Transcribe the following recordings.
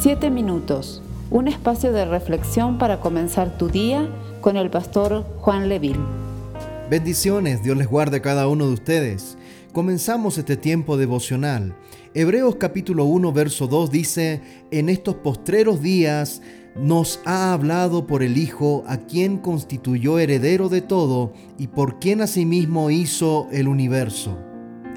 Siete minutos, un espacio de reflexión para comenzar tu día con el pastor Juan Leville. Bendiciones, Dios les guarde a cada uno de ustedes. Comenzamos este tiempo devocional. Hebreos capítulo 1, verso 2 dice, en estos postreros días nos ha hablado por el Hijo, a quien constituyó heredero de todo y por quien asimismo hizo el universo.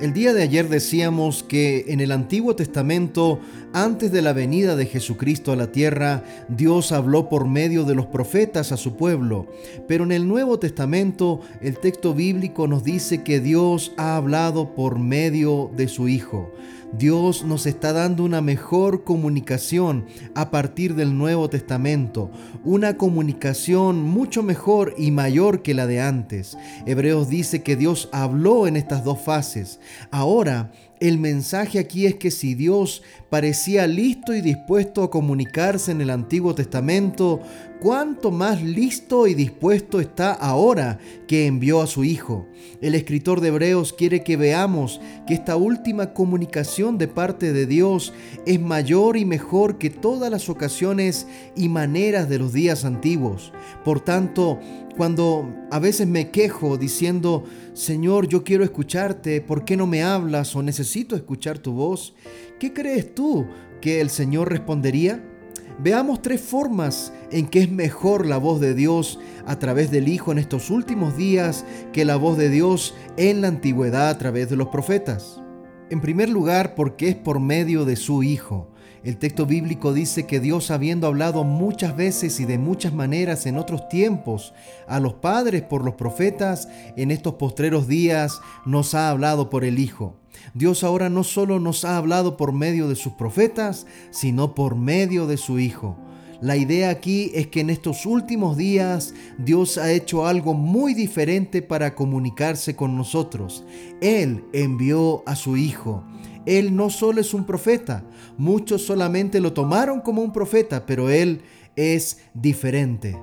El día de ayer decíamos que en el Antiguo Testamento, antes de la venida de Jesucristo a la tierra, Dios habló por medio de los profetas a su pueblo. Pero en el Nuevo Testamento, el texto bíblico nos dice que Dios ha hablado por medio de su Hijo. Dios nos está dando una mejor comunicación a partir del Nuevo Testamento, una comunicación mucho mejor y mayor que la de antes. Hebreos dice que Dios habló en estas dos fases. Ahora el mensaje aquí es que si Dios parecía listo y dispuesto a comunicarse en el Antiguo Testamento, cuánto más listo y dispuesto está ahora que envió a su Hijo. El escritor de Hebreos quiere que veamos que esta última comunicación de parte de Dios es mayor y mejor que todas las ocasiones y maneras de los días antiguos. Por tanto, cuando a veces me quejo diciendo, Señor, yo quiero escucharte, ¿por qué no me hablas o necesito escuchar tu voz? ¿Qué crees tú que el Señor respondería? Veamos tres formas en que es mejor la voz de Dios a través del Hijo en estos últimos días que la voz de Dios en la antigüedad a través de los profetas. En primer lugar, porque es por medio de su Hijo. El texto bíblico dice que Dios, habiendo hablado muchas veces y de muchas maneras en otros tiempos a los padres por los profetas, en estos postreros días nos ha hablado por el Hijo. Dios ahora no solo nos ha hablado por medio de sus profetas, sino por medio de su Hijo. La idea aquí es que en estos últimos días Dios ha hecho algo muy diferente para comunicarse con nosotros. Él envió a su Hijo. Él no solo es un profeta, muchos solamente lo tomaron como un profeta, pero Él es diferente.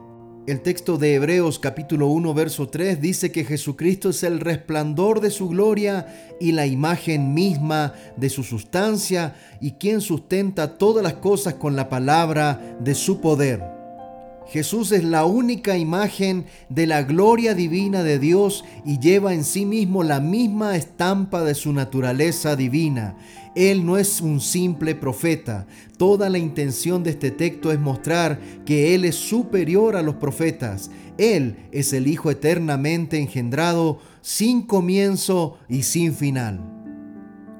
El texto de Hebreos capítulo 1 verso 3 dice que Jesucristo es el resplandor de su gloria y la imagen misma de su sustancia y quien sustenta todas las cosas con la palabra de su poder. Jesús es la única imagen de la gloria divina de Dios y lleva en sí mismo la misma estampa de su naturaleza divina. Él no es un simple profeta. Toda la intención de este texto es mostrar que Él es superior a los profetas. Él es el Hijo eternamente engendrado, sin comienzo y sin final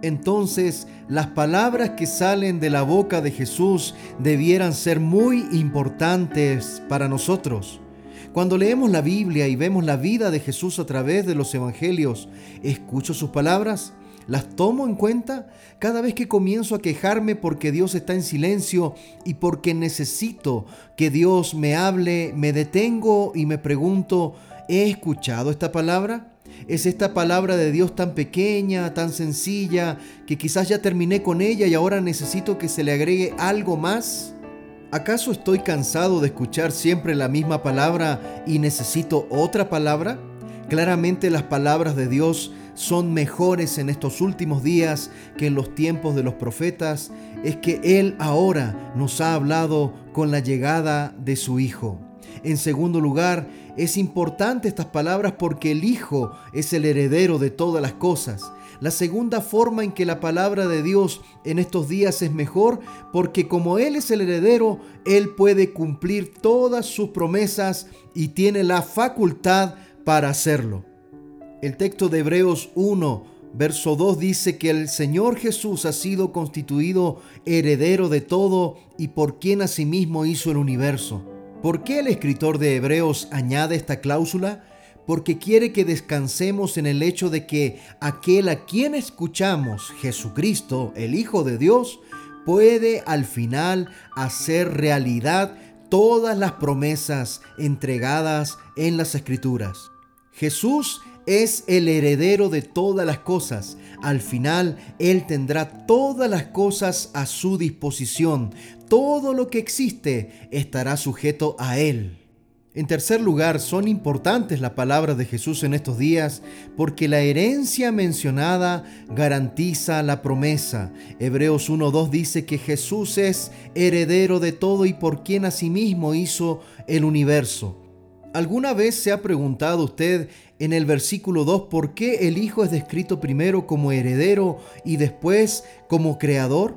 entonces las palabras que salen de la boca de Jesús debieran ser muy importantes para nosotros. Cuando leemos la Biblia y vemos la vida de Jesús a través de los evangelios, ¿escucho sus palabras? ¿Las tomo en cuenta? Cada vez que comienzo a quejarme porque Dios está en silencio y porque necesito que Dios me hable, me detengo y me pregunto, ¿he escuchado esta palabra? Es esta palabra de Dios tan pequeña, tan sencilla, que quizás ya terminé con ella y ahora necesito que se le agregue algo más. ¿Acaso estoy cansado de escuchar siempre la misma palabra y necesito otra palabra? Claramente las palabras de Dios son mejores en estos últimos días que en los tiempos de los profetas. Es que Él ahora nos ha hablado con la llegada de su Hijo. En segundo lugar, es importante estas palabras porque el Hijo es el heredero de todas las cosas. La segunda forma en que la palabra de Dios en estos días es mejor, porque como Él es el heredero, Él puede cumplir todas sus promesas y tiene la facultad para hacerlo. El texto de Hebreos 1 Verso 2 dice que el Señor Jesús ha sido constituido heredero de todo y por quien asimismo hizo el universo. ¿Por qué el escritor de Hebreos añade esta cláusula? Porque quiere que descansemos en el hecho de que aquel a quien escuchamos, Jesucristo, el Hijo de Dios, puede al final hacer realidad todas las promesas entregadas en las Escrituras. Jesús es el heredero de todas las cosas. Al final, Él tendrá todas las cosas a su disposición. Todo lo que existe estará sujeto a Él. En tercer lugar, son importantes las palabras de Jesús en estos días porque la herencia mencionada garantiza la promesa. Hebreos 1.2 dice que Jesús es heredero de todo y por quien asimismo hizo el universo. ¿Alguna vez se ha preguntado usted en el versículo 2 por qué el Hijo es descrito primero como heredero y después como creador?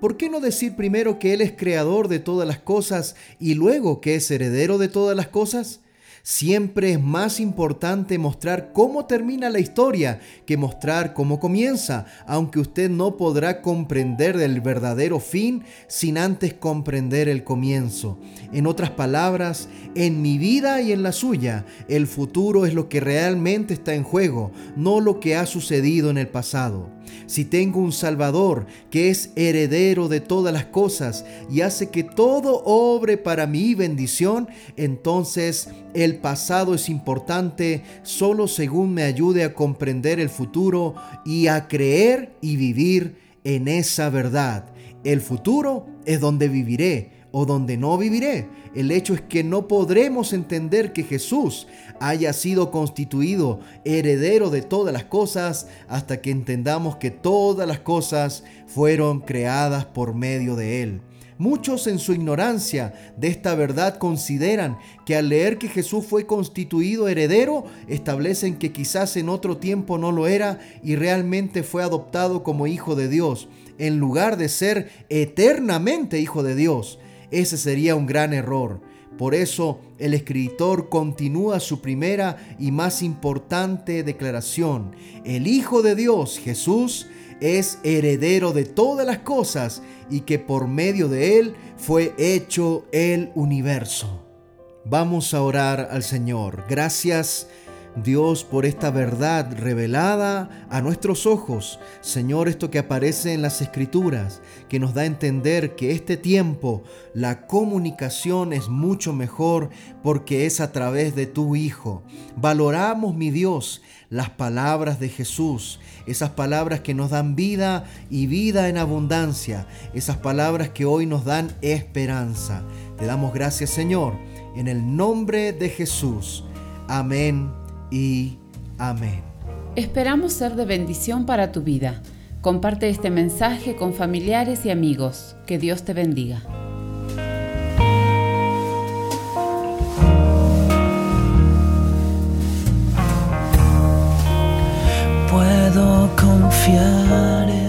¿Por qué no decir primero que Él es creador de todas las cosas y luego que es heredero de todas las cosas? Siempre es más importante mostrar cómo termina la historia que mostrar cómo comienza, aunque usted no podrá comprender el verdadero fin sin antes comprender el comienzo. En otras palabras, en mi vida y en la suya, el futuro es lo que realmente está en juego, no lo que ha sucedido en el pasado. Si tengo un Salvador que es heredero de todas las cosas y hace que todo obre para mi bendición, entonces el pasado es importante solo según me ayude a comprender el futuro y a creer y vivir en esa verdad. El futuro es donde viviré o donde no viviré. El hecho es que no podremos entender que Jesús haya sido constituido heredero de todas las cosas hasta que entendamos que todas las cosas fueron creadas por medio de Él. Muchos en su ignorancia de esta verdad consideran que al leer que Jesús fue constituido heredero, establecen que quizás en otro tiempo no lo era y realmente fue adoptado como hijo de Dios, en lugar de ser eternamente hijo de Dios. Ese sería un gran error. Por eso el escritor continúa su primera y más importante declaración. El Hijo de Dios, Jesús, es heredero de todas las cosas y que por medio de él fue hecho el universo. Vamos a orar al Señor. Gracias Dios, por esta verdad revelada a nuestros ojos. Señor, esto que aparece en las escrituras, que nos da a entender que este tiempo la comunicación es mucho mejor porque es a través de tu Hijo. Valoramos, mi Dios, las palabras de Jesús, esas palabras que nos dan vida y vida en abundancia, esas palabras que hoy nos dan esperanza. Te damos gracias, Señor, en el nombre de Jesús. Amén y amén. Esperamos ser de bendición para tu vida. Comparte este mensaje con familiares y amigos. Que Dios te bendiga. Puedo confiar